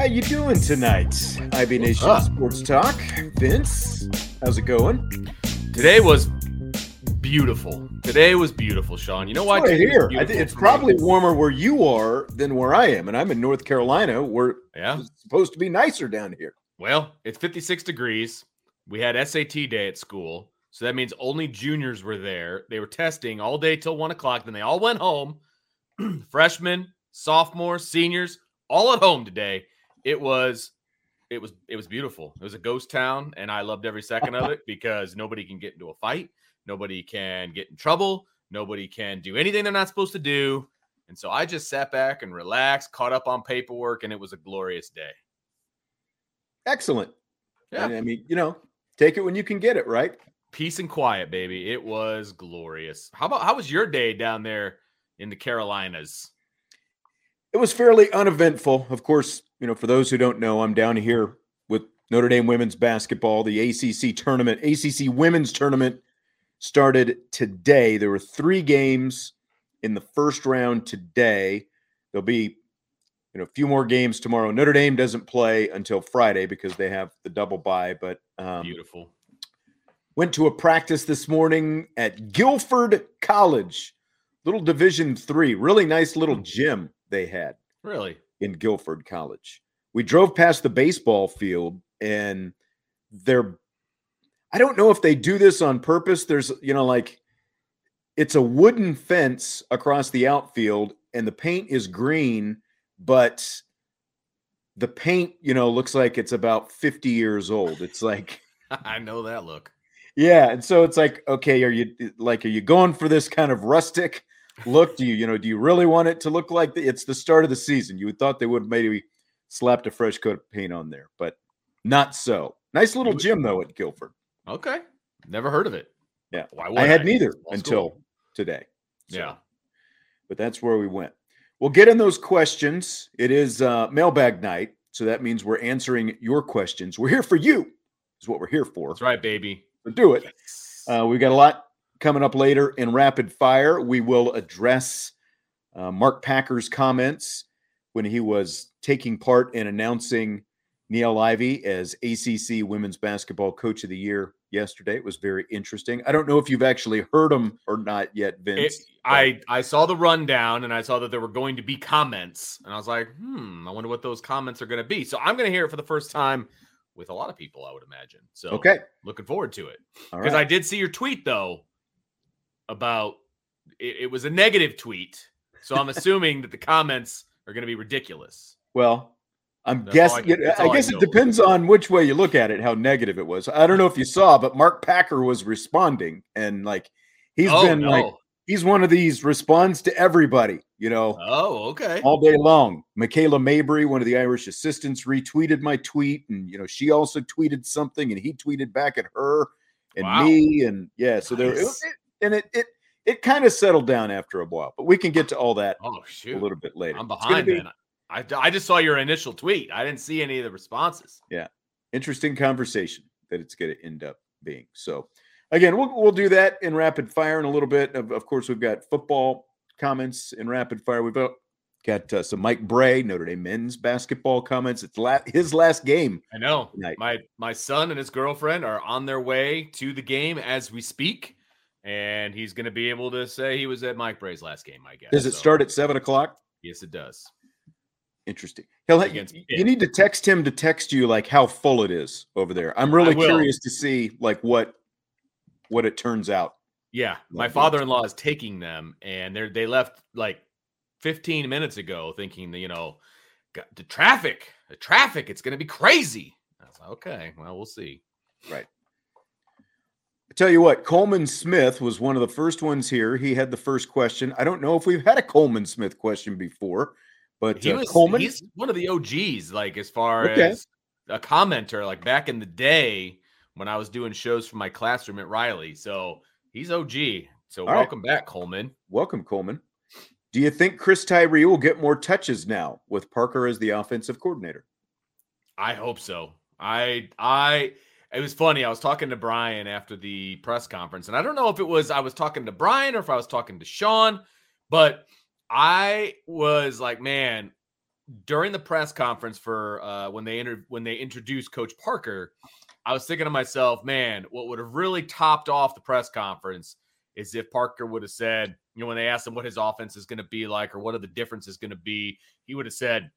How you doing tonight? IB Nation up? Sports Talk. Vince, how's it going? Today was beautiful. Today was beautiful, Sean. You know why? Right here. It's for me? probably warmer where you are than where I am, and I'm in North Carolina, where yeah. it's supposed to be nicer down here. Well, it's 56 degrees. We had SAT day at school, so that means only juniors were there. They were testing all day till one o'clock. Then they all went home. Freshmen, sophomores, seniors, all at home today. It was, it was, it was beautiful. It was a ghost town, and I loved every second of it because nobody can get into a fight, nobody can get in trouble, nobody can do anything they're not supposed to do. And so I just sat back and relaxed, caught up on paperwork, and it was a glorious day. Excellent. Yeah. And I mean, you know, take it when you can get it, right? peace and quiet, baby. It was glorious. How about how was your day down there in the Carolinas? It was fairly uneventful. Of course, you know, for those who don't know, I'm down here with Notre Dame women's basketball. The ACC tournament, ACC women's tournament started today. There were three games in the first round today. There'll be, you know, a few more games tomorrow. Notre Dame doesn't play until Friday because they have the double bye, but um, Beautiful. went to a practice this morning at Guilford College, little Division three, really nice little gym they had Really? in Guilford College. We drove past the baseball field and they're I don't know if they do this on purpose. There's, you know, like it's a wooden fence across the outfield and the paint is green, but the paint, you know, looks like it's about 50 years old. It's like I know that look. yeah, and so it's like, okay, are you like, are you going for this kind of rustic look? Do you, you know, do you really want it to look like the, it's the start of the season? You would thought they would have maybe slapped a fresh coat of paint on there, but not so. Nice little gym though at Guilford. Okay. Never heard of it. Yeah, Why I would had neither until school. today. So, Yeah. but that's where we went. We'll get in those questions. It is uh, mailbag night, so that means we're answering your questions. We're here for you. Is what we're here for. That's right, baby. So do it. Yes. Uh, we've got a lot coming up later in rapid fire. We will address uh, Mark Packer's comments when he was taking part in announcing Niele Ivey as ACC Women's Basketball Coach of the Year yesterday. It was very interesting. I don't know if you've actually heard him or not yet, It- Vince. but- I I saw the rundown and I saw that there were going to be comments and I was like, hmm, I wonder what those comments are going to be. So I'm going to hear it for the first time with a lot of people, I would imagine. So okay. looking forward to it. Because right. I did see your tweet though about it, it was a negative tweet. So I'm assuming that the comments are going to be ridiculous. well, I'm That's I guessing. I I guess it depends on which way you look at it, how negative it was. I don't know if you saw, but Mark Packer was responding, and like he's oh been no. like he's one of these responds to everybody, you know, oh, okay. all day long. Michaela Mabrey, one of the Irish assistants, retweeted my tweet, and you know, she also tweeted something, and he tweeted back at her and Wow. me, and yeah, so there, it, it- and it it it kind of settled down after a while, but we can get to all that Oh a little bit later. I'm behind be. I, I just saw your initial tweet. I didn't see any of the responses. Yeah. Interesting conversation that it's going to end up being. So, again, we'll we'll do that in rapid fire in a little bit. Of, of course, we've got football comments in rapid fire. We've got uh, some Mike Brey, Notre Dame men's basketball comments. It's la- his last game. I know. Tonight. My my son and his girlfriend are on their way to the game as we speak, and he's going to be able to say he was at Mike Brey's last game. I guess. Does it so, start at seven o'clock? Yes, it does. Interesting. He'll you, you need to text him to text you like how full it is over there. I'm really curious to see like what what it turns out. Yeah, my father-in-law is taking them, and they they left like 15 minutes ago, thinking that you know, the traffic, the traffic, it's going to be crazy. I was like, okay, well, we'll see. Right. Tell you what, Coleman Smith was one of the first ones here. He had the first question. I don't know if we've had a Coleman Smith question before, but he uh, was, Coleman, he's one of the OGs, like as far okay. as a commenter, like back in the day when I was doing shows for my classroom at Riley. So he's OG. So All welcome right. back, Coleman. Welcome, Coleman. Do you think Chris Tyree will get more touches now with Parker as the offensive coordinator? I hope so. I I it was funny. I was talking to Brian after the press conference, and I don't know if it was I was talking to Brian or if I was talking to Sean, but I was like, man, during the press conference for uh, when they inter- when they introduced Coach Parker, I was thinking to myself, man, what would have really topped off the press conference is if Parker would have said, you know, when they asked him what his offense is going to be like or what are the differences going to be, he would have said,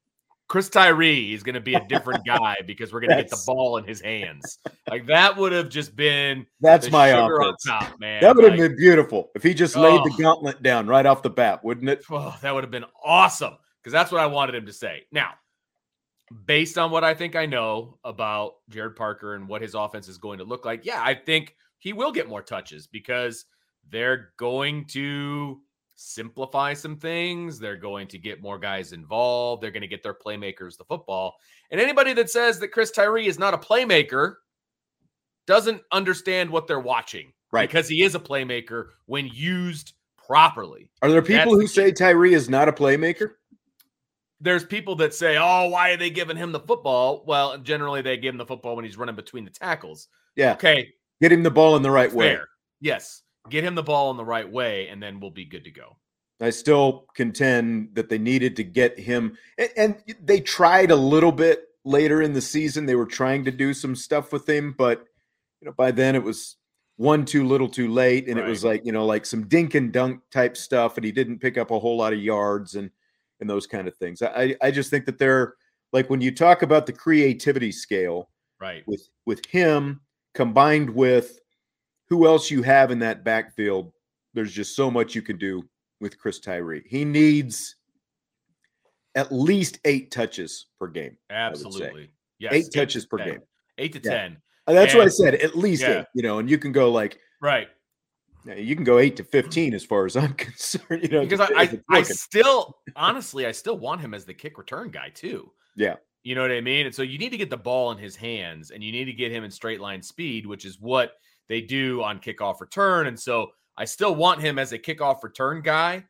Chris Tyree is going to be a different guy because we're going to get the ball in his hands. Like that would have just been that's my offense, top, man. That would like, have been beautiful if he just laid oh, the gauntlet down right off the bat, wouldn't it? Oh, that would have been awesome because that's what I wanted him to say. Now, based on what I think I know about Gerad Parker and what his offense is going to look like, yeah, I think he will get more touches because they're going to simplify some things. They're going to get more guys involved. They're going to get their playmakers the football. And anybody that says that Chris Tyree is not a playmaker doesn't understand what they're watching. Right. Because he is a playmaker when used properly. Are there people That's who the say Tyree is not a playmaker? there's people that say, "Oh, why are they giving him the football?" Well, generally they give him the football when he's running between the tackles. Yeah. Okay. Get him the ball in the right way. Yes. Get him the ball in the right way, and then we'll be good to go. I still contend that they needed to get him, and, and they tried a little bit later in the season. They were trying to do some stuff with him, but you know, by then it was one too little, too late, and right. it was like you know, like some dink and dunk type stuff, and he didn't pick up a whole lot of yards and and those kind of things. I I just think that they're like when you talk about the creativity scale, right? With with him combined with who else you have in that backfield, there's just so much you can do with Chris Tyree. He needs at least eight touches per game. Absolutely. Yes. Eight, eight touches per 10. game. Eight to yeah. 10. Uh, that's and, what I said. At least yeah. eight, you know, and you can go like, right. You can go eight to fifteen as far as I'm concerned. You know, because I, I, I still honestly I still want him as the kick return guy too. Yeah. You know what I mean? And so you need to get the ball in his hands and you need to get him in straight line speed, which is what they do on kickoff return. And so I still want him as a kickoff return guy.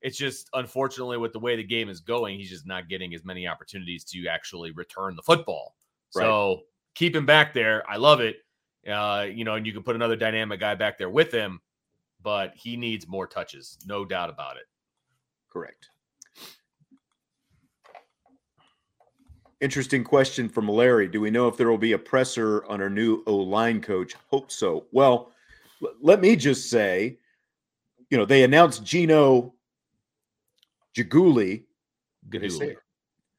It's just unfortunately with the way the game is going, he's just not getting as many opportunities to actually return the football. Right. So keep him back there. I love it. Uh, you know, and you can put another dynamic guy back there with him but he needs more touches, no doubt about it. Correct. Interesting question from Larry. Do we know if there will be a presser on our new O line coach? Hope so. Well, l- let me just say, you know, they announced Gino Jaguli. Gaduli.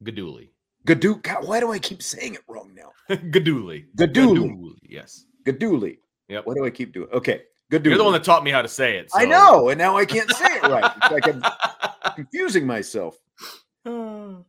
Gaduli. Gadu. God, why do I keep saying it wrong now? Gaduli. Gaduli. Yes. Gaduli. Yep. Why do I keep doing? Okay. Good You're the one that taught me how to say it. So. I know, and now I can't say it right. It's like I'm confusing myself.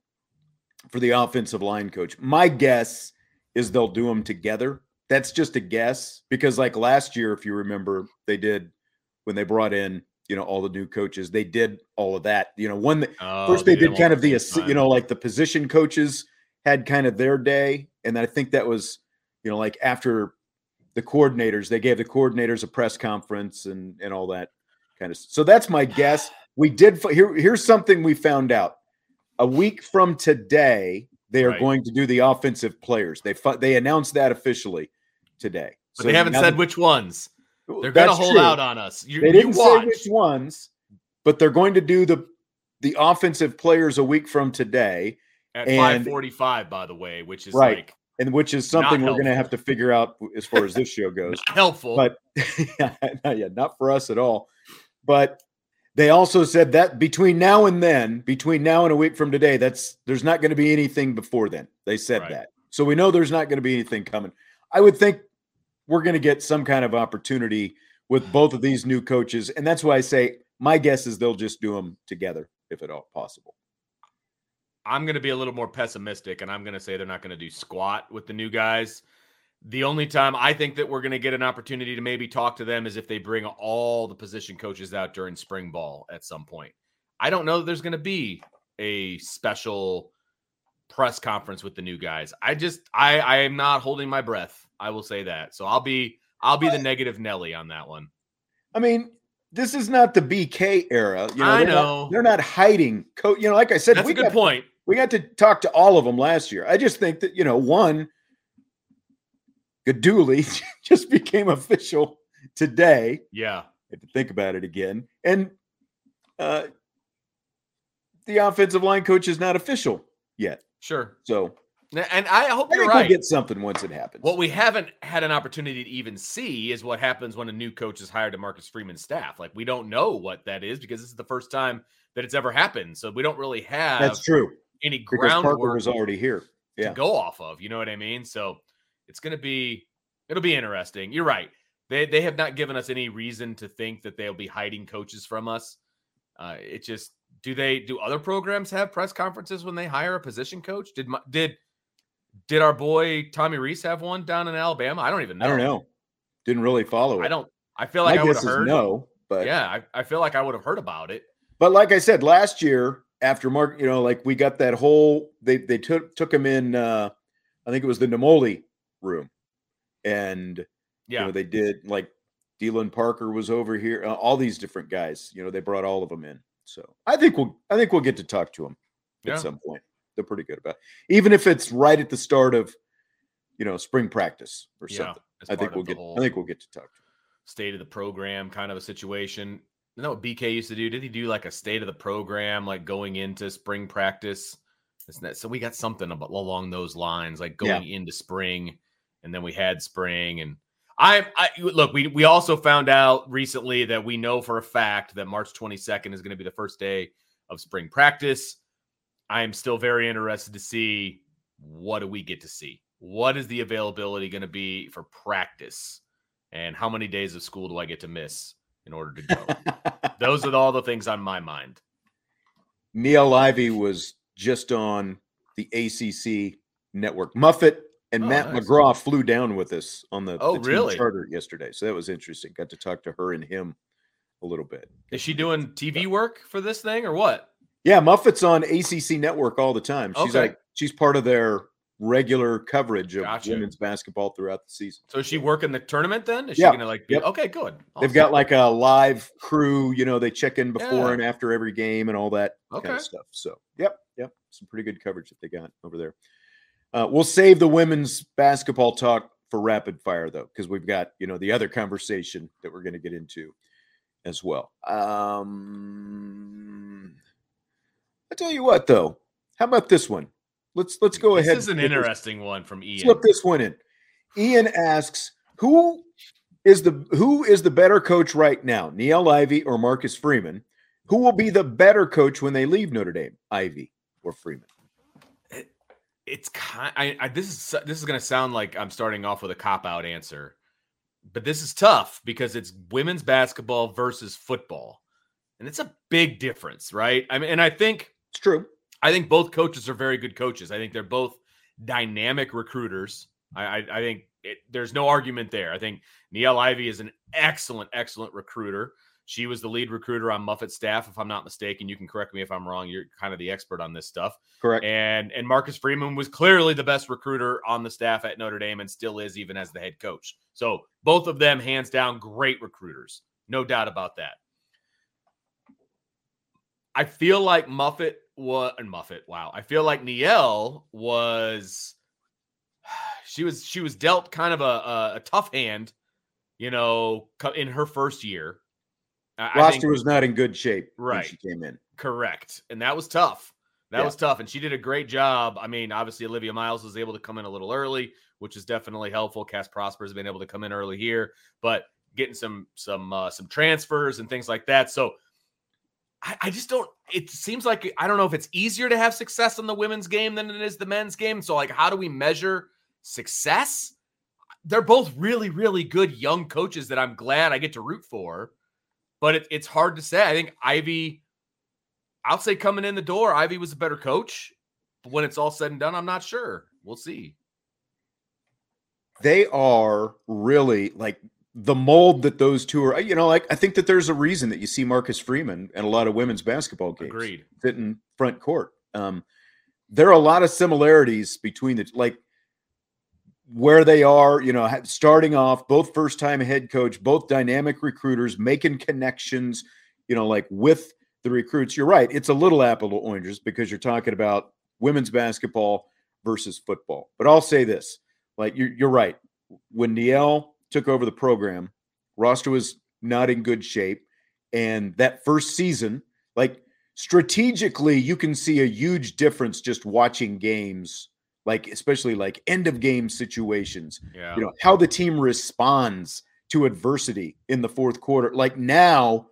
for the offensive line coach. My guess is they'll do them together. That's just a guess because, like last year, if you remember, they did when they brought in you know all the new coaches. They did all of that. You know, one Oh, first they did did kind of the same you know like the position coaches had kind of their day, and I think that was you know like after the coordinators they gave the coordinators a press conference and and all that kind of. So that's my guess. We did here. Here's something we found out a week from today. They are Right. going to do the offensive players. They fu- they announced that officially today. But they haven't said which ones. They're gonna hold true. out on us. You, They didn't say which ones, but they're going to do the the offensive players a week from today, at and- 545, by the way, which is Right. like and which is something we're going to have to figure out as far as this show goes. helpful. But yeah, not, yeah, not for us at all. But they also said that between now and then, between now and a week from today, that's there's not going to be anything before then. They said Right. that, so we know there's not going to be anything coming. I would think we're going to get some kind of opportunity with mm-hmm. both of these new coaches, and that's why I say my guess is they'll just do them together if at all possible. I'm going to be a little more pessimistic and I'm going to say they're not going to do squat with the new guys. The only time I think that we're going to get an opportunity to maybe talk to them is if they bring all the position coaches out during spring ball at some point. I don't know that there's going to be a special press conference with the new guys. I just I I am not holding my breath. I will say that. So I'll be I'll be the negative Nelly on that one. I mean, this is not the BK era. You know, I they're not- know. they're not hiding. Co- you know, like I said, That's we a good got, point. we got to talk to all of them last year. I just think that you know, one, Guidugli just became official today. Yeah. I had to think about it again, and uh, the offensive line coach is not official yet. Sure. So And I hope I you're right. we'll get something once it happens. What we haven't had an opportunity to even see is what happens when a new coach is hired to Marcus Freeman's staff. Like we don't know what that is because this is the first time that it's ever happened. So we don't really have That's true any groundwork was already here. Yeah. to go off of. You know what I mean? So it's going to be it'll be interesting. You're right. They they have not given us any reason to think that they'll be hiding coaches from us. Uh, it just do they do other programs have press conferences when they hire a position coach? Did my, did did our boy Tommy Rees have one down in Alabama? I don't even know. I don't know. Didn't really follow it. I don't. I feel like My I would have heard. no, but Yeah, I, I feel like I would have heard about it. But like I said, last year after Mark, you know, like we got that whole they they took took him in uh I think it was the Namoli room. And you Yeah, know, they did like Dylan Parker was over here, uh, all these different guys, you know, they brought all of them in. So I think we'll I think we'll get to talk to them Yeah. at some point. They're pretty good about it. Even if it's right at the start of you know spring practice or yeah. something. I think we'll get I think we'll get to talk to them. state of the program kind of a situation. You know what BK used to do? Did he do like a state of the program, like going into spring practice? Isn't that so? We got something about along those lines, like Yeah. going into spring, and then we had spring. And I, I look, we we also found out recently that we know for a fact that March 22nd is going to be the first day of spring practice. I am still very interested to see what do we get to see. What is the availability going to be for practice? and how many days of school do I get to miss in order to go? Those are all the things on my mind. Niele Ivey was just on the ACC network. Muffet and Oh, Matt nice. McGraw flew down with us on the, Oh, the really? charter yesterday. So that was interesting. Got to talk to her and him a little bit. Is she doing TV work for this thing or what? Yeah, Muffet's on ACC Network all the time. She's Okay. like she's part of their regular coverage of Gotcha. women's basketball throughout the season. So is she working the tournament then? Is Yeah. she gonna like be Yep. okay? Good. They've got like a live crew, you know, they check in before Yeah. and after every game and all that kind of stuff. So, yep, yep, some pretty good coverage that they got over there. Uh, we'll save the women's basketball talk for rapid fire though, because we've got you know the other conversation that we're going to get into as well. Um, I tell you what though, how about this one? Let's let's go this ahead. This is an with this- interesting one from Ian. Slip this one in. Ian asks, "Who is the who is the better coach right now, Niele Ivey or Marcus Freeman? Who will be the better coach when they leave Notre Dame, Ivey or Freeman?" It's kind I, I this is this is going to sound like I'm starting off with a cop out answer. But this is tough because it's women's basketball versus football. And it's a big difference, right? I mean and I think It's true. I think both coaches are very good coaches. I think they're both dynamic recruiters. I, I, I think it, there's no argument there. I think Niele Ivey is an excellent, excellent recruiter. She was the lead recruiter on Muffet's staff, if I'm not mistaken. You can correct me if I'm wrong. You're kind of the expert on this stuff. Correct. And and Marcus Freeman was clearly the best recruiter on the staff at Notre Dame and still is even as the head coach. So both of them, hands down, great recruiters. No doubt about that. I feel like Muffet was and Muffet. Wow, I feel like Niele was. She was she was dealt kind of a, a, a tough hand, you know, in her first year. I- I Roster think- was not in good shape when Right. she came in. Correct. And that was tough. That Yeah. was tough. And she did a great job. I mean, obviously, Olivia Miles was able to come in a little early, which is definitely helpful. Cass Prosper has been able to come in early here, but getting some some uh, some transfers and things like that. So I, I just don't. It seems like I don't know if it's easier to have success in the women's game than it is the men's game. So like, how do we measure success? They're both really, really good young coaches that I'm glad I get to root for, but it, it's hard to say. I think Ivey. I'll say coming in the door, Ivey was a better coach. But when it's all said and done, I'm not sure. We'll see. They are really like the mold that those two are. You know, like I think that there's a reason that you see Marcus Freeman and a lot of women's basketball games. Agreed. sitting front court. Um, there are a lot of similarities between the like where they are. You know, starting off both first time head coach, both dynamic recruiters, making connections. You know, like with the recruits. You're right. It's a little apple to oranges because you're talking about women's basketball versus football. But I'll say this: like you're, you're right. When Niele took over the program, roster was not in good shape, and that first season, like strategically you can see a huge difference just watching games like especially like end of game situations Yeah. you know how the team responds to adversity in the fourth quarter like now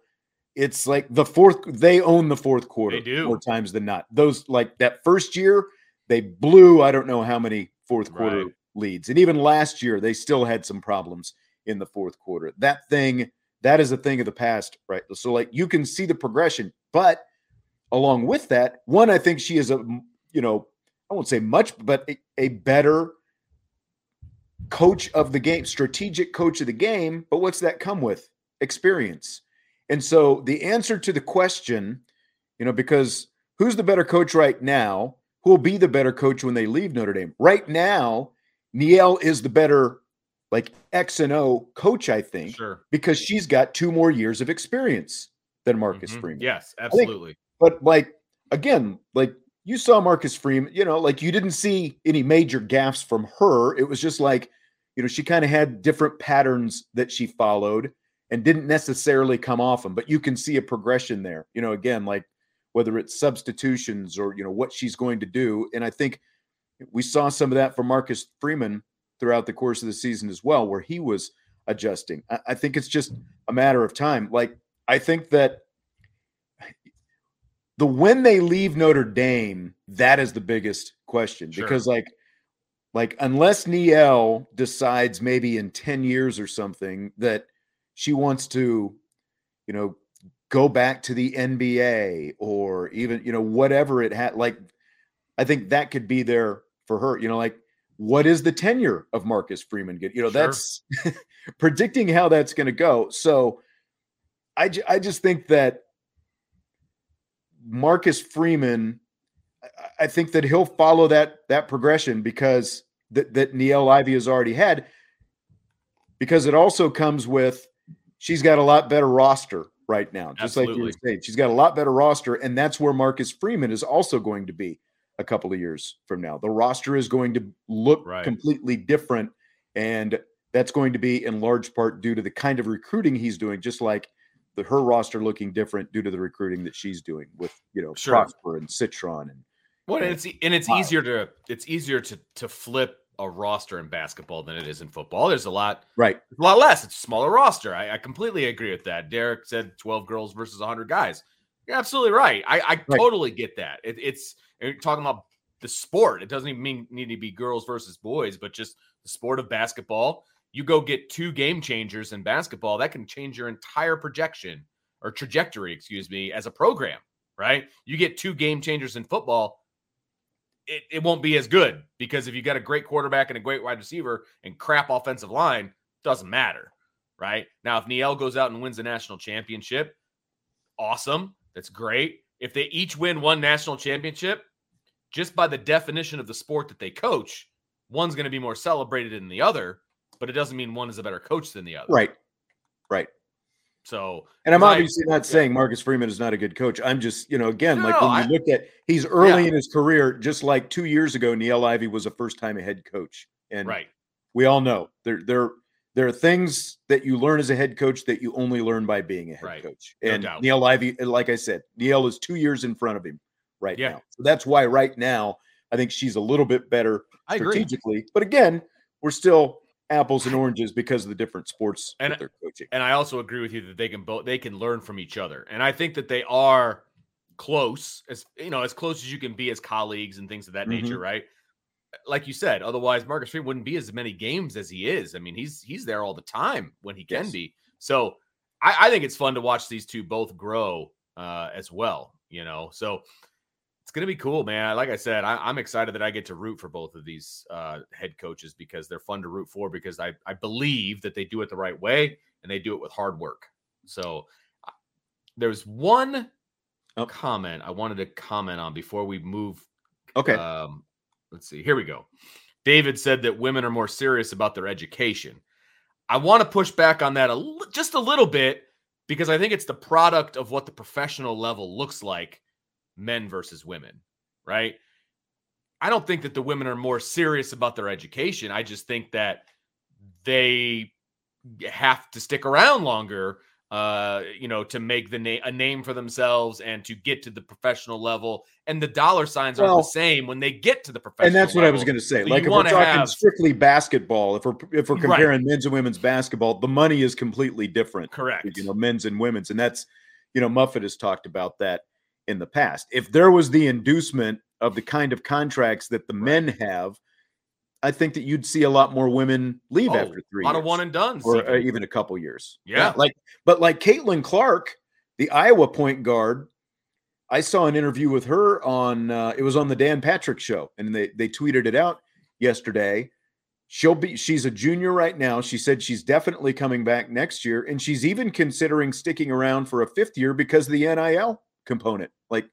it's like the fourth they own the fourth quarter They do. more times than not those like that first year they blew i don't know how many fourth quarter Right. leads and even last year they still had some problems in the fourth quarter that thing that is a thing of the past right so like you can see the progression but along with that one i think she is a you know i won't say much but a, a better coach of the game strategic coach of the game but what's that come with experience and so the answer to the question you know because who's the better coach right now who will be the better coach when they leave notre dame right now niele is the better like x and o coach i think Sure. because she's got two more years of experience than marcus Mhm. freeman Yes, think- absolutely. but like again, like you saw Marcus Freeman, you know, like you didn't see any major gaffes from her. It was just like, you know, she kind of had different patterns that she followed and didn't necessarily come off them, but you can see a progression there. You know, again, like whether it's substitutions or you know what she's going to do, and I think we saw some of that from Marcus Freeman throughout the course of the season as well, where he was adjusting. I, I think it's just a matter of time. Like I think that the when they leave Notre Dame, that is the biggest question Sure. because like like unless Niele decides maybe in 10 years or something that she wants to you know go back to the NBA or even you know whatever it had like I think that could be there for her you know like what is the tenure of Marcus Freeman get? You know, Sure. that's predicting how that's going to go. So I, I just think that Marcus Freeman, I- think that he'll follow that that progression because that that Niele Ivey has already had. Because it also comes with she's got a lot better roster right now, just like you were Absolutely. saying. She's got a lot better roster, and that's where Marcus Freeman is also going to be a couple of years from now. The roster is going to look Right. completely different, and that's going to be in large part due to the kind of recruiting he's doing, just like the her roster looking different due to the recruiting that she's doing with you know Sure. Prosper and Citron and Well, and it's and it's Wow. easier to it's easier to to flip a roster in basketball than it is in football. There's a lot right. a lot less. It's a smaller roster. I, I completely agree with that. Derek said 12 girls versus 100 guys. You're absolutely right. I, I Right. totally get that. It, it's you're talking about the sport. It doesn't even mean need to be girls versus boys, but just the sport of basketball. You go get two game changers in basketball, that can change your entire projection or trajectory, excuse me, as a program, right? You get two game changers in football, it, it won't be as good because if you got a great quarterback and a great wide receiver and crap offensive line, doesn't matter, right? Now, if Niele goes out and wins the national championship, awesome. That's great. If they each win one national championship, just by the definition of the sport that they coach, one's going to be more celebrated than the other, but it doesn't mean one is a better coach than the other. Right. Right. So, And I'm obviously not saying Marcus Freeman is not a good coach. I'm just, you know, again, like when I- you look at he's early Yeah. in his career, just like two years ago, Niele Ivey was a first time head coach. And right. we all know there there there are things that you learn as a head coach that you only learn by being a head Right. coach. And doubt. Niele Ivey, like I said, Niele is two years in front of him right Yeah. now. So that's why right now I think she's a little bit better I agree. strategically. But again, we're still apples and oranges because of the different sports And- that they're coaching. and I also agree with you that they can both they can learn from each other, and I think that they are close as you know as close as you can be as colleagues and things of that nature, Mhm. right? Like you said, otherwise Marcus Freeman wouldn't be as many games as he is. I mean, he's he's there all the time when he can Yes. be. So I, I think it's fun to watch these two both grow uh, as well. You know, so it's gonna be cool, man. Like I said, I, I'm excited that I get to root for both of these uh, head coaches because they're fun to root for because I I believe that they do it the right way and they do it with hard work. So there's one Oh. comment I wanted to comment on before we move. Okay. Um, let's see. Here we go. David said that women are more serious about their education. I want to push back on that a just a little bit because I think it's the product of what the professional level looks like, men versus women, right? I don't think that the women are more serious about their education. I just think that they have to stick around longer uh you know to make the name a name for themselves and to get to the professional level and the dollar signs aren't the same when they get to the professional and that's what I was going to say. So like if we're talking have- strictly basketball, if we're if we're Right. comparing men's and women's basketball, the money is completely different. correct You know, men's and women's, and that's you know Muffet has talked about that in the past. If there was the inducement of the kind of contracts that the men have, I think that you'd see a lot more women leave Oh, after three a lot years of one and done or uh, even a couple years. Yeah. like but like Caitlin Clark, the Iowa point guard. I saw an interview with her on uh, it was on the Dan Patrick show, and they they tweeted it out yesterday. She'll be she's a junior right now. She said she's definitely coming back next year, and she's even considering sticking around for a fifth year because of the NIL component. Like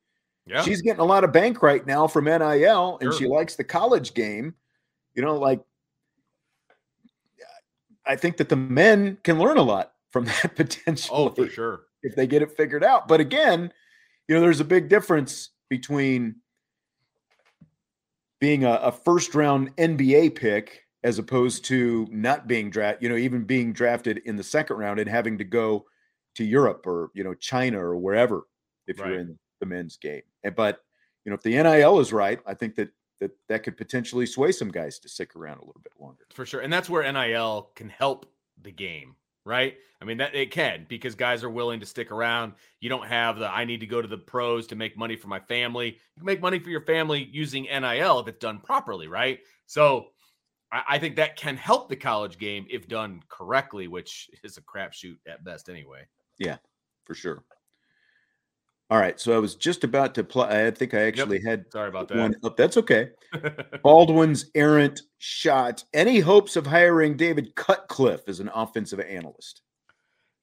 yeah she's getting a lot of bank right now from NIL, and Sure. she likes the college game. You know, like I think that the men can learn a lot from that potential. oh for sure if they get it figured out. But again, you know, there's a big difference between being a, a first round NBA pick as opposed to not being drafted, you know, even being drafted in the second round and having to go to Europe or, you know, China or wherever if Right. you're in the men's game. And, but, you know, if the NIL is right, I think that that that could potentially sway some guys to stick around a little bit longer. for sure and that's where nil can help the game right i mean that it can because guys are willing to stick around you don't have the i need to go to the pros to make money for my family you can make money for your family using nil if it's done properly right so i, I think that can help the college game if done correctly which is a crapshoot at best anyway Yeah, for sure. All right. So I was just about to play. I think I actually had Sorry about one that. up. That's okay. Baldwin's errant shot. Any hopes of hiring David Cutcliffe as an offensive analyst?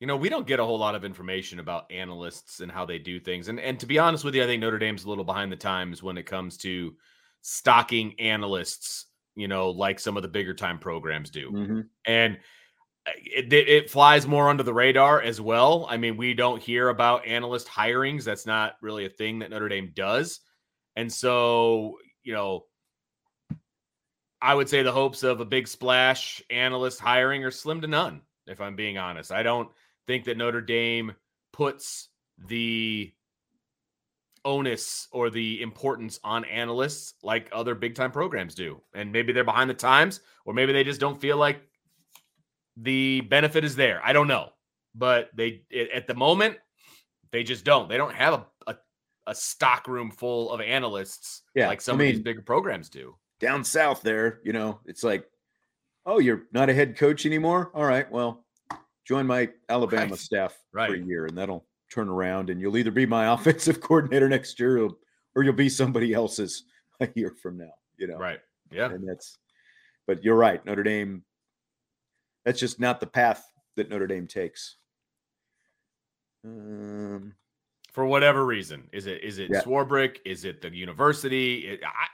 You know, we don't get a whole lot of information about analysts and how they do things. And and to be honest with you, I think Notre Dame's a little behind the times when it comes to stocking analysts, you know, like some of the bigger time programs do. Mhm. And it, it, flies more under the radar as well. I mean, we don't hear about analyst hirings. That's not really a thing that Notre Dame does. And so, you know, I would say the hopes of a big splash analyst hiring are slim to none, if I'm being honest. I don't think that Notre Dame puts the onus or the importance on analysts like other big time programs do. And maybe they're behind the times, or maybe they just don't feel like the benefit is there. I don't know. But they it, at the moment, they just don't. They don't have a, a, a stock room full of analysts Yeah, like some I of these bigger programs do. Down south there, you know, it's like, oh, you're not a head coach anymore. All right. Well, join my Alabama Right. staff for a year and that'll turn around and you'll either be my offensive coordinator next year or, or you'll be somebody else's a year from now, you know? Right. Yeah. And that's, but you're right. Notre Dame, that's just not the path that Notre Dame takes. Um, for whatever reason. Is it is it Yeah. Swarbrick? Is it the university? It- I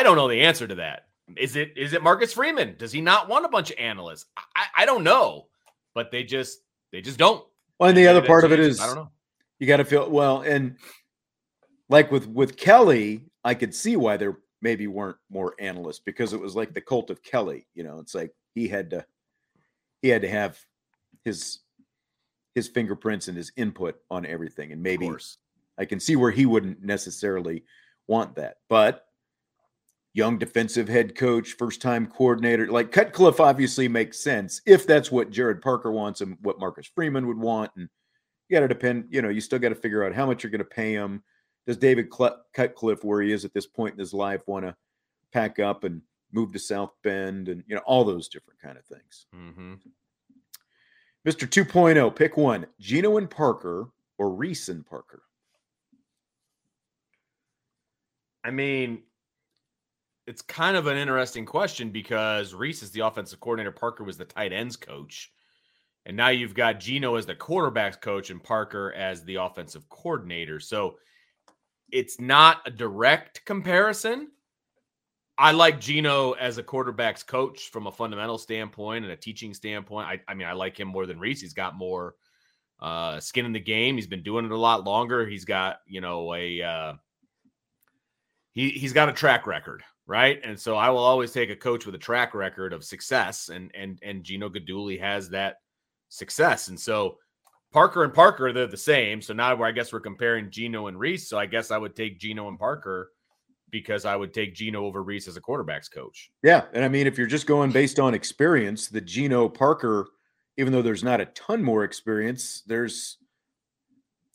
I don't know the answer to that. Is it is it Marcus Freeman? Does he not want a bunch of analysts? I, I don't know, but they just they just don't. well, and the other part of it is I don't know. you got to feel well and like with with kelly i could see why there maybe weren't more analysts because it was like the cult of kelly you know it's like he had to he had to have his his fingerprints and his input on everything. And maybe i can see where he wouldn't necessarily want that. But young defensive head coach first time coordinator like cutcliffe obviously makes sense if that's what jared parker wants and what marcus freeman would want. And you got to depend, you know, you still got to figure out how much you're going to pay him. Does David Cl- Cutcliffe, where he is at this point in his life, want to pack up and move to South Bend and, you know, all those different kind of things. hmm Mr. 2.0, pick one Gino and Parker or Rees and Parker. I mean, it's kind of an interesting question because Rees is the offensive coordinator, Parker was the tight ends coach. And now you've got Gino as the quarterbacks coach and Parker as the offensive coordinator. So it's not a direct comparison. I like Gino as a quarterbacks coach from a fundamental standpoint and a teaching standpoint. I, I mean, I like him more than Rees. He's got more uh, skin in the game. He's been doing it a lot longer. He's got, you know, a uh, he he's got a track record, right? And so I will always take a coach with a track record of success, and and and Gino Guidugli has that success. And so Parker and Parker, they're the same. So now I guess we're comparing Gino and Rees. So I guess I would take Gino and Parker because I would take Gino over Rees as a quarterbacks coach. Yeah. And I mean, if you're just going based on experience, the Gino Parker, even though there's not a ton more experience, there's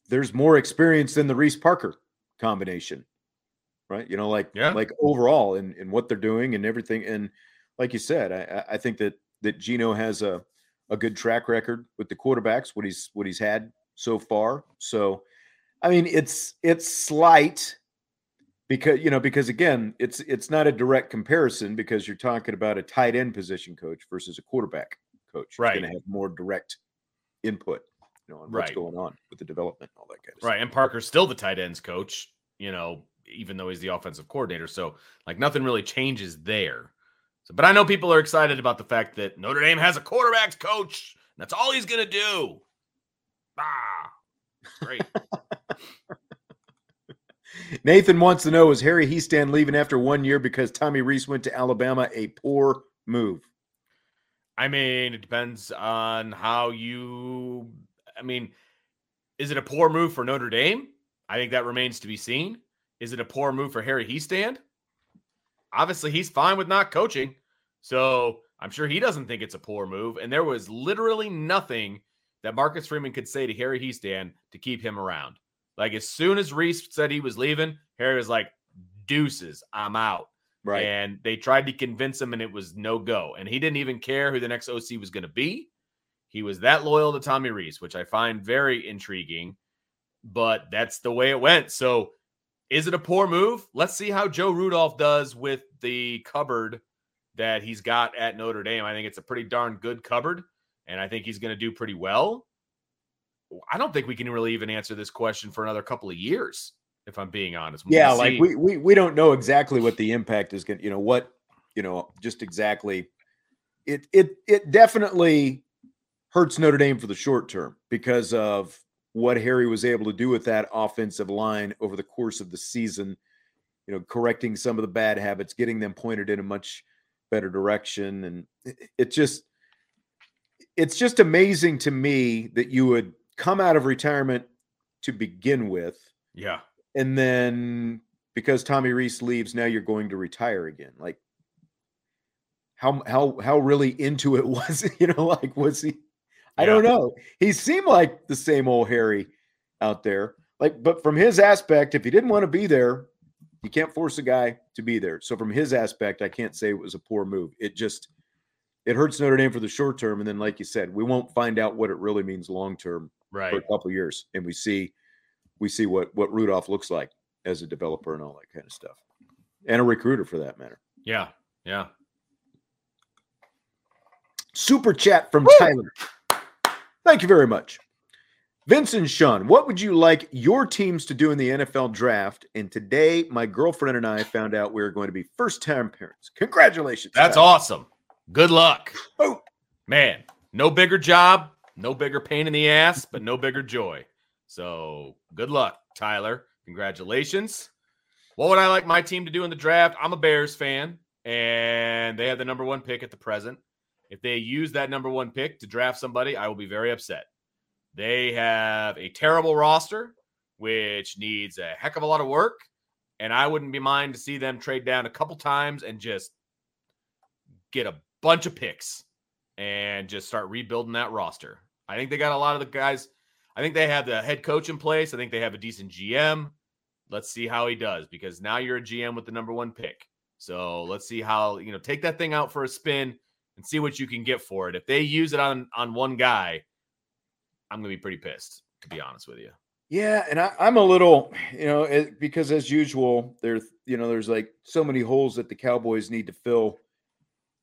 there's more experience than the Rees Parker combination. Right. You know, like Yeah. like overall in, in what they're doing and everything. And like you said, I, I- I think that that Gino has a, a good track record with the quarterbacks, what he's what he's had so far. So I mean it's it's slight because you know because again it's it's not a direct comparison because you're talking about a tight end position coach versus a quarterback coach Right. going to have more direct input you know on what's Right. going on with the development and all that kind of stuff. Right. And Parker's still the tight ends coach, you know, even though he's the offensive coordinator. So like nothing really changes there. So, but I know people are excited about the fact that Notre Dame has a quarterbacks coach. And that's all he's gonna do. Ah, great. Nathan wants to know is Harry Hiestand leaving after one year because Tommy Rees went to Alabama a poor move? I mean, it depends on how you. I mean, is it a poor move for Notre Dame? I think that remains to be seen. Is it a poor move for Harry Hiestand? Obviously, he's fine with not coaching. So I'm sure he doesn't think it's a poor move. And there was literally nothing that Marcus Freeman could say to Harry Hiestand to keep him around. Like as soon as Rees said he was leaving, Harry was like, deuces, I'm out. Right. And they tried to convince him, and it was no go. And he didn't even care who the next OC was going to be. He was that loyal to Tommy Rees, which I find very intriguing. but that's the way it went. So is it a poor move? Let's see how Joe Rudolph does with the cupboard that he's got at Notre Dame. I think it's a pretty darn good cupboard, and I think he's going to do pretty well. I don't think we can really even answer this question for another couple of years, if I'm being honest. We'll Yeah, see. like we, we we don't know exactly what the impact is going to, you know, what, you know, just exactly. It it it definitely hurts Notre Dame for the short term because of what Harry was able to do with that offensive line over the course of the season, you know, correcting some of the bad habits, getting them pointed in a much better direction and it, it just it's just amazing to me that you would come out of retirement to begin with yeah, and then because Tommy Rees leaves, now you're going to retire again. Like how how how really into it was? You know, like was he? I don't know. He seemed like the same old Harry out there. Like, but from his aspect, if he didn't want to be there, you can't force a guy to be there. So from his aspect, I can't say it was a poor move. It just it hurts Notre Dame for the short term, and then, like you said, we won't find out what it really means long term right. for a couple of years, and we see we see what what Rudolph looks like as a developer and all that kind of stuff, and a recruiter for that matter. Yeah, yeah. Super chat from Tyler. Thank you very much. Vincent Sean, what would you like your teams to do in the NFL draft? And today, my girlfriend and I found out we are going to be first time parents. Congratulations. That's Tyler. awesome. Good luck. Oh. Man, no bigger job, no bigger pain in the ass, but no bigger joy. So good luck, Tyler. Congratulations. What would I like my team to do in the draft? I'm a Bears fan, and they have the number one pick at the present. If they use that number one pick to draft somebody, I will be very upset. They have a terrible roster, which needs a heck of a lot of work. And I wouldn't be mind to see them trade down a couple times and just get a bunch of picks and just start rebuilding that roster. I think they got a lot of the guys. I think they have the head coach in place. I think they have a decent GM. Let's see how he does because now you're a GM with the number one pick. So let's see how, you know, take that thing out for a spin and see what you can get for it. If they use it on on one guy, I'm gonna be pretty pissed, to be honest with you. Yeah, and I, I'm a little, you know, it, because as usual, there's, you know, there's like so many holes that the Cowboys need to fill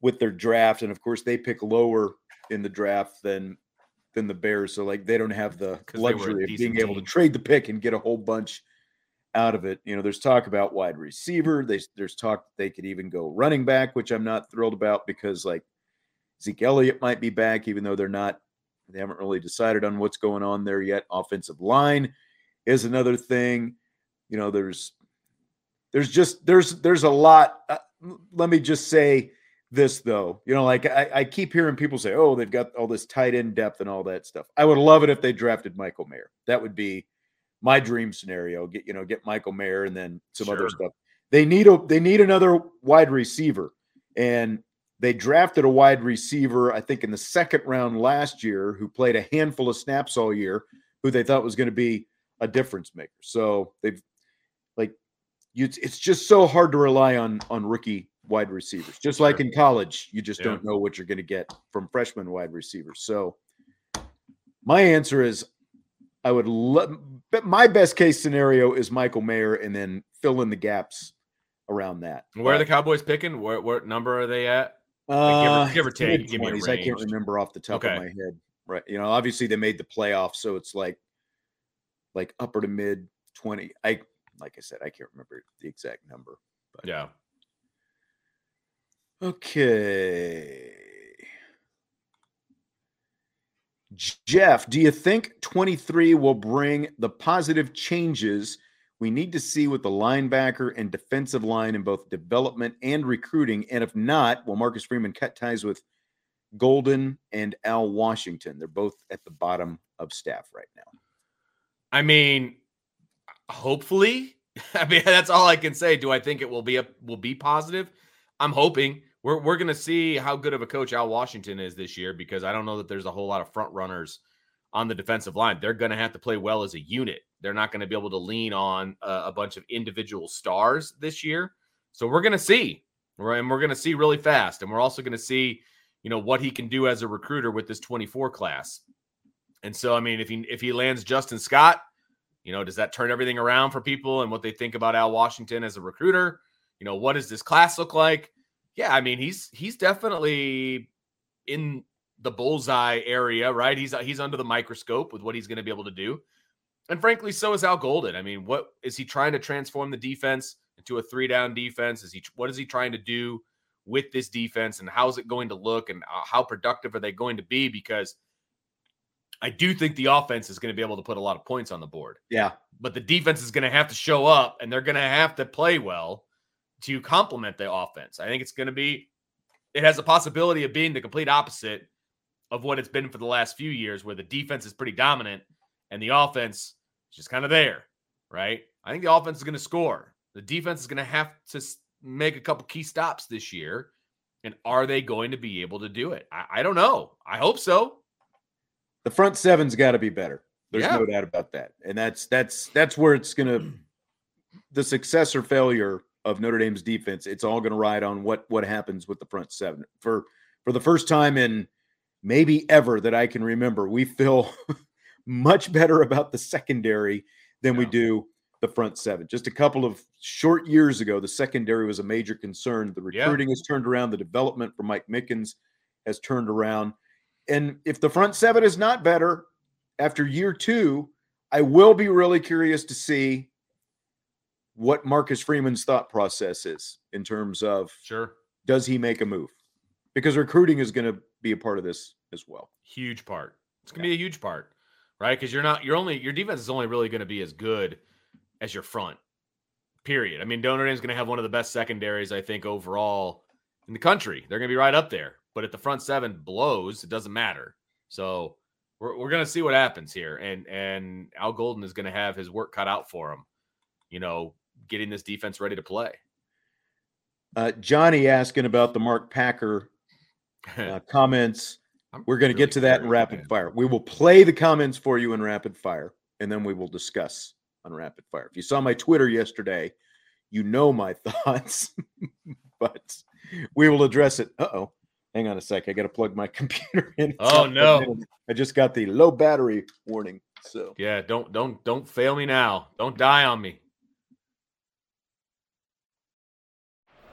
with their draft, and of course they pick lower in the draft than than the Bears, so like they don't have the 'Cause they were a luxury of being able to trade the pick and get a whole bunch out of it. You know, there's talk about wide receiver. There's there's talk that they could even go running back, which I'm not thrilled about because like Zeke Elliott might be back, even though they're not they haven't really decided on what's going on there yet. Offensive line is another thing. You know, there's there's just there's there's a lot. Uh, let me just say this though. You know, like I, I keep hearing people say, "Oh, they've got all this tight end depth and all that stuff." I would love it if they drafted Michael Mayer. That would be my dream scenario. Get you know, get Michael Mayer and then some other stuff. They need a they need another wide receiver, and they drafted a wide receiver, I think, in the second round last year, who played a handful of snaps all year, who they thought was going to be a difference maker. So they've like you, it's- it's just so hard to rely on on rookie wide receivers. Just like in college, you just Yeah. don't know what you're going to get from freshman wide receivers. So my answer is I would love but my best case scenario is Michael Mayer and then fill in the gaps around that. Where are the Cowboys picking? Where what number are they at? uh, give or- give or take, give me a mid-twenties. I can't remember off the top Okay. of my head. Right. You know, obviously they made the playoffs, so it's like like upper to mid 20. I like I said, I can't remember the exact number. But Yeah. Okay. Jeff, do you think 23 will bring the positive changes we need to see with the linebacker and defensive line in both development and recruiting? And if not, will Marcus Freeman cut ties with Golden and Al Washington? They're both at the bottom of staff right now. I mean, hopefully. I mean, that's all I can say. Do I think it will be a will be positive? I'm hoping. We're we're gonna see how good of a coach Al Washington is this year because I don't know that there's a whole lot of front runners on the defensive line. They're gonna have to play well as a unit. They're not gonna be able to lean on a, a bunch of individual stars this year. So we're gonna see, right? And we're gonna see really fast. And we're also gonna see, you know, what he can do as a recruiter with this 24 class. And so, I mean, if he if he lands Justin Scott, You know, does that turn everything around for people and what they think about Al Washington as a recruiter? You know, what does this class look like? Yeah, I mean, he's he's definitely in the bullseye area, right? He's he's under the microscope with what he's going to be able to do. And frankly, so is Al Golden. I mean, what is he trying to transform the defense into a three down defense? Is he what is he trying to do with this defense and how's it going to look and uh, how productive are they going to be because I do think the offense is going to be able to put a lot of points on the board. Yeah. But the defense is going to have to show up and they're going to have to play well to complement the offense. I think it's going to be, it has a possibility of being the complete opposite of what it's been for the last few years, where the defense is pretty dominant and the offense is just kind of there, right? I think the offense is going to score. The defense is going to have to make a couple key stops this year. And are they going to be able to do it? I, I don't know. I hope so. The front seven's got to be better. There's Yeah. no doubt about that. And that's that's that's where it's gonna the success or failure of Notre Dame's defense, it's all gonna ride on what what happens with the front seven. For for the first time in maybe ever that I can remember, we feel much better about the secondary than we do the front seven. Just a couple of short years ago, the secondary was a major concern. The Yeah. recruiting has turned around, the development for Mike Mickens has turned around. And if the front seven is not better after year two, I will be really curious to see what Marcus Freeman's thought process is in terms of Sure. does he make a move? Because recruiting is going to be a part of this as well. Huge part. It's going to be a huge part, right? Because you're not, you're only, your defense is only really going to be as good as your front, period. I mean, Notre Dame's going to have one of the best secondaries, I think, overall in the country. They're going to be right up there. But if the front seven blows, it doesn't matter. So we're, we're going to see what happens here. And, and Al Golden is going to have his work cut out for him, you know, getting this defense ready to play. Uh, Johnny asking about the Mark Packer uh, comments. We're going to really get to that in rapid man. fire. We will play the comments for you in rapid fire, and then we will discuss on rapid fire. If you saw my Twitter yesterday, you know my thoughts, but we will address it. Uh oh. Hang on a sec. I got to plug my computer in. Oh, no. I just got the low battery warning. So Yeah, don't don't don't fail me now. Don't die on me.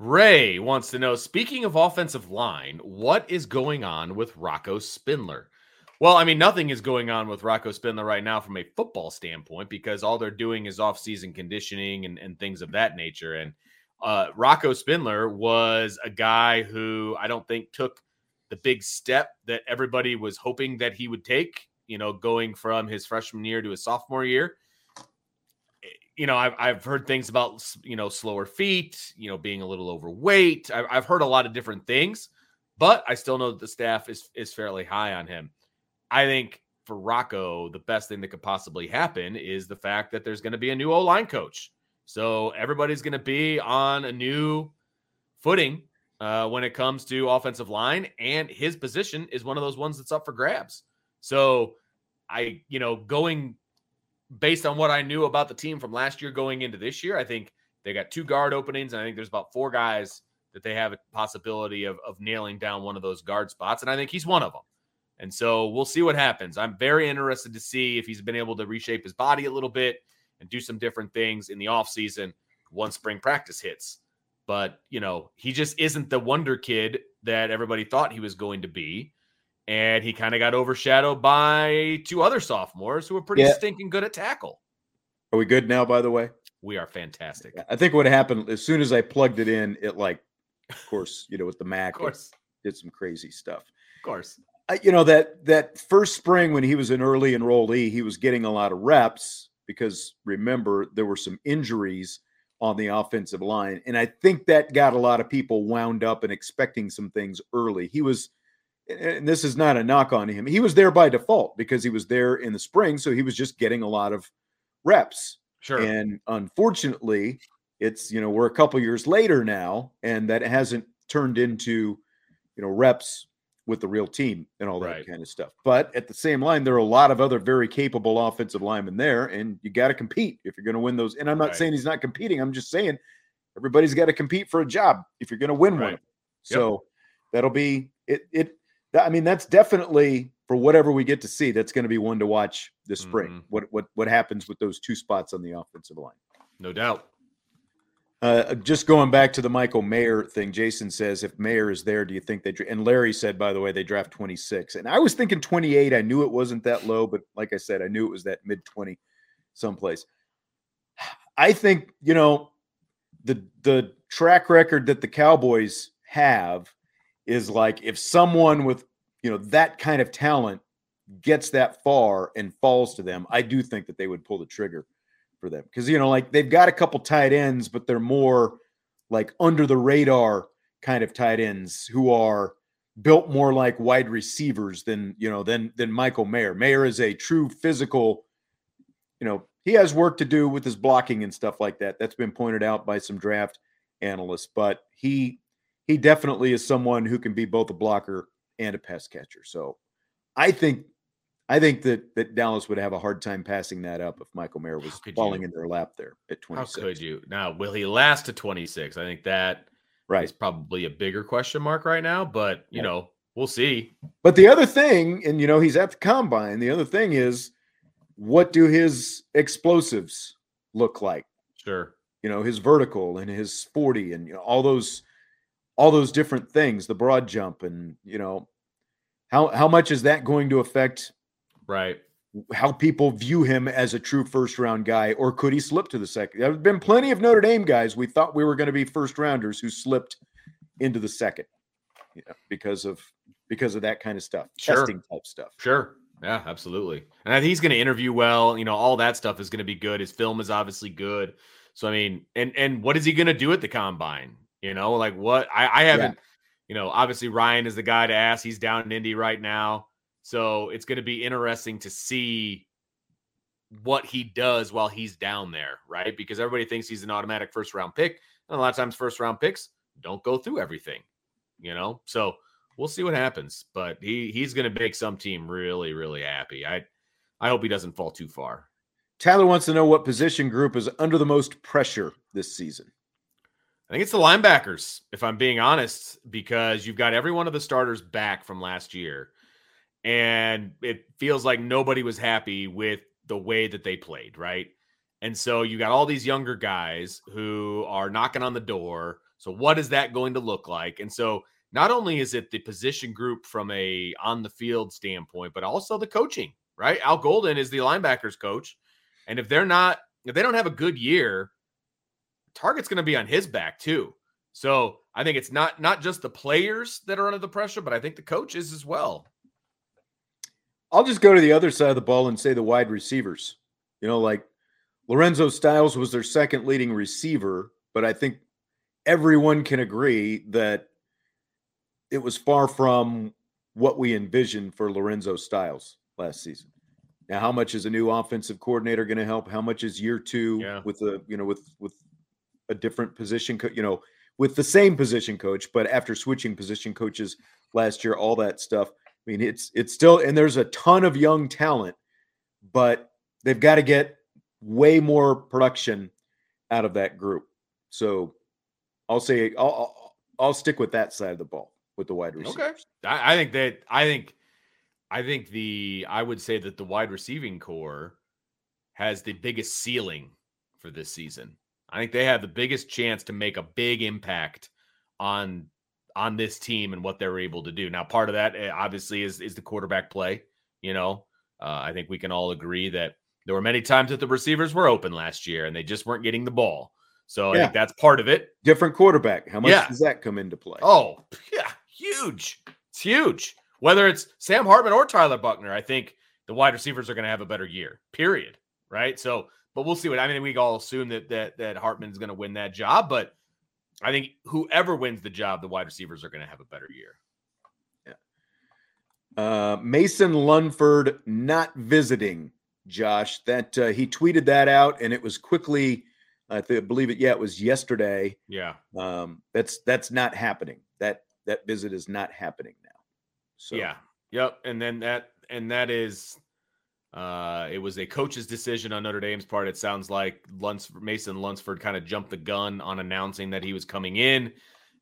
Ray wants to know speaking of offensive line, what is going on with Rocco Spindler? Well, I mean, nothing is going on with Rocco Spindler right now from a football standpoint because all they're doing is off-season conditioning and, and things of that nature. And uh, Rocco Spindler was a guy who I don't think took the big step that everybody was hoping that he would take, you know, going from his freshman year to his sophomore year you know, I've, I've heard things about, you know, slower feet, you know, being a little overweight. I've, I've heard a lot of different things, but I still know that the staff is, is fairly high on him. I think for Rocco, the best thing that could possibly happen is the fact that there's going to be a new O line coach. So everybody's going to be on a new footing uh, when it comes to offensive line, and his position is one of those ones that's up for grabs. So I, you know, going based on what I knew about the team from last year going into this year, I think they got two guard openings. And I think there's about four guys that they have a possibility of, of nailing down one of those guard spots. And I think he's one of them. And so we'll see what happens. I'm very interested to see if he's been able to reshape his body a little bit and do some different things in the offseason once spring practice hits. But, you know, he just isn't the wonder kid that everybody thought he was going to be and he kind of got overshadowed by two other sophomores who were pretty Yeah. stinking good at tackle. are we good now, by the way? we are fantastic. I think what happened as soon as I plugged it in, it like, of course, you know, with the Mac, Of course. did some crazy stuff. Of course. I, you know that that first spring when he was an early enrollee, he was getting a lot of reps because remember there were some injuries on the offensive line, and I think that got a lot of people wound up and expecting some things early. He was, and this is not a knock on him. He was there by default because he was there in the spring, so he was just getting a lot of reps. Sure. And unfortunately, it's you know we're a couple years later now, and that hasn't turned into you know reps with the real team and all that Right. kind of stuff. But at the same line, there are a lot of other very capable offensive linemen there, and you got to compete if you're going to win those. And I'm not Right. saying he's not competing. I'm just saying everybody's got to compete for a job if you're going to win one. Right. of them. So that'll be it. It. I mean, that's definitely for whatever we get to see. That's going to be one to watch this spring. Mhm. What what what happens with those two spots on the offensive line? No doubt. Uh, just going back to the Michael Mayer thing, Jason says if Mayer is there, do you think they? dra- And Larry said, by the way, they draft 26. And I was thinking 28. I knew it wasn't that low, but like I said, I knew it was that mid 20 someplace. I think you know the the track record that the Cowboys have is like if someone with you know that kind of talent gets that far and falls to them, I do think that they would pull the trigger for them because you know like they've got a couple tight ends, but they're more like under the radar kind of tight ends who are built more like wide receivers than you know than than Michael Mayer. Mayer is a true physical, you know, he has work to do with his blocking and stuff like that. That's been pointed out by some draft analysts, but he he definitely is someone who can be both a blocker and a pass catcher. So I think I think that that Dallas would have a hard time passing that up if Michael Mayer was falling you? in their lap there at How 26. could you? Now, will he last to 26? I think that is Right. is probably a bigger question mark right now, but you Right. know, we'll see. But the other thing, and you know, he's at the combine. The other thing is, what do his explosives look like? Sure. You know, his vertical and his 40 and you know, all those all those different things, the broad jump and you know, how how much is that going to affect Right. how people view him as a true first round guy, or could he slip to the second? There have been plenty of Notre Dame guys we thought we were going to be first rounders who slipped into the second, you know, because of because of that kind of stuff, Sure. testing type stuff. Sure. Yeah, absolutely. And I think he's going to interview well. You know, all that stuff is going to be good. His film is obviously good. So I mean, and and what is he going to do at the combine? You know, like what I I haven't. You know, obviously Ryan is the guy to ask. He's down in Indy right now, so it's going to be interesting to see what he does while he's down there, right? Because everybody thinks he's an automatic first round pick, and a lot of times first round picks don't go through everything. You know, so we'll see what happens. But he he's going to make some team really really happy. I I hope he doesn't fall too far. Tyler wants to know what position group is under the most pressure this season. I think it's the linebackers, if I'm being honest, because you've got every one of the starters back from last year. And it feels like nobody was happy with the way that they played, right? And so you got all these younger guys who are knocking on the door. So what is that going to look like? And so not only is it the position group from a on the field standpoint, but also the coaching, right? Al Golden is the linebackers coach. And if they're not, if they don't have a good year, target's going to be on his back too. So I think it's not not just the players that are under the pressure, but I think the coaches as well. I'll just go to the other side of the ball and say the wide receivers. You know, like Lorenzo Styles was their second leading receiver, but I think everyone can agree that it was far from what we envisioned for Lorenzo Styles last season. Now, how much is a new offensive coordinator going to help? How much is year two Yeah. with the you know with with a different position, co- you know, with the same position coach, but after switching position coaches last year, all that stuff. I mean, it's it's still and there's a ton of young talent, but they've got to get way more production out of that group. So I'll say I'll I'll, I'll stick with that side of the ball with the wide receivers. Okay. I, I think that I think I think the I would say that the wide receiving corps has the biggest ceiling for this season. I think they have the biggest chance to make a big impact on on this team and what they're able to do. Now, part of that eh, obviously is is the quarterback play. You know, uh, I think we can all agree that There were many times that the receivers were open last year and they just weren't getting the ball. So I think that's part of it. Different quarterback. How much Yeah. does that come into play? Oh, yeah, huge. It's huge. Whether it's Sam Hartman or Tyler Buchner, I think the wide receivers are going to have a better year. Period. Right. So, but we'll see what I mean. We all assume that that that Hartman's going to win that job, but I think whoever wins the job, the wide receivers are going to have a better year. Uh, Mason Lunsford not visiting, Josh. That uh, he tweeted that out, and it was quickly. I th- believe it. Yeah, it was yesterday. Yeah. Um, that's that's not happening. That that visit is not happening now. So Yeah. Yep. And then that and that is uh it was a coach's decision on Notre Dame's part. It sounds like Luns Mason Lunsford kind of jumped the gun on announcing that he was coming in.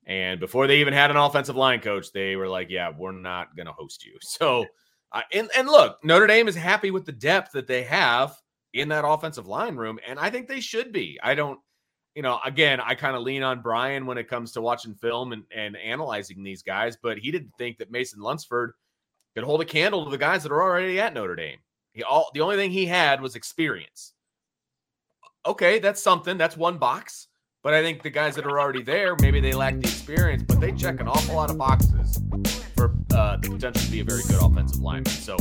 And before they even had an offensive line coach, they were like, "Yeah, we're not going to host you." So, uh, and and look, Notre Dame is happy with the depth that they have in that offensive line room, and I think they should be. I don't, you know, again, I kind of lean on Brian when it comes to watching film and and analyzing these guys, but he didn't think that Mason Lunsford could hold a candle to the guys that are already at Notre Dame. He all the only thing he had was experience. Okay, that's something. That's one box. But I think the guys that are already there, maybe they lack the experience, but they check an awful lot of boxes for uh, the potential to be a very good offensive lineman. So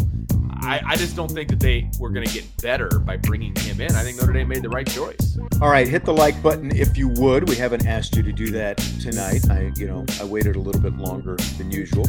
I, I just don't think that they were going to get better by bringing him in. I think Notre Dame made the right choice. All right, hit the like button if you would. We haven't asked you to do that tonight. I, you know, I waited a little bit longer than usual.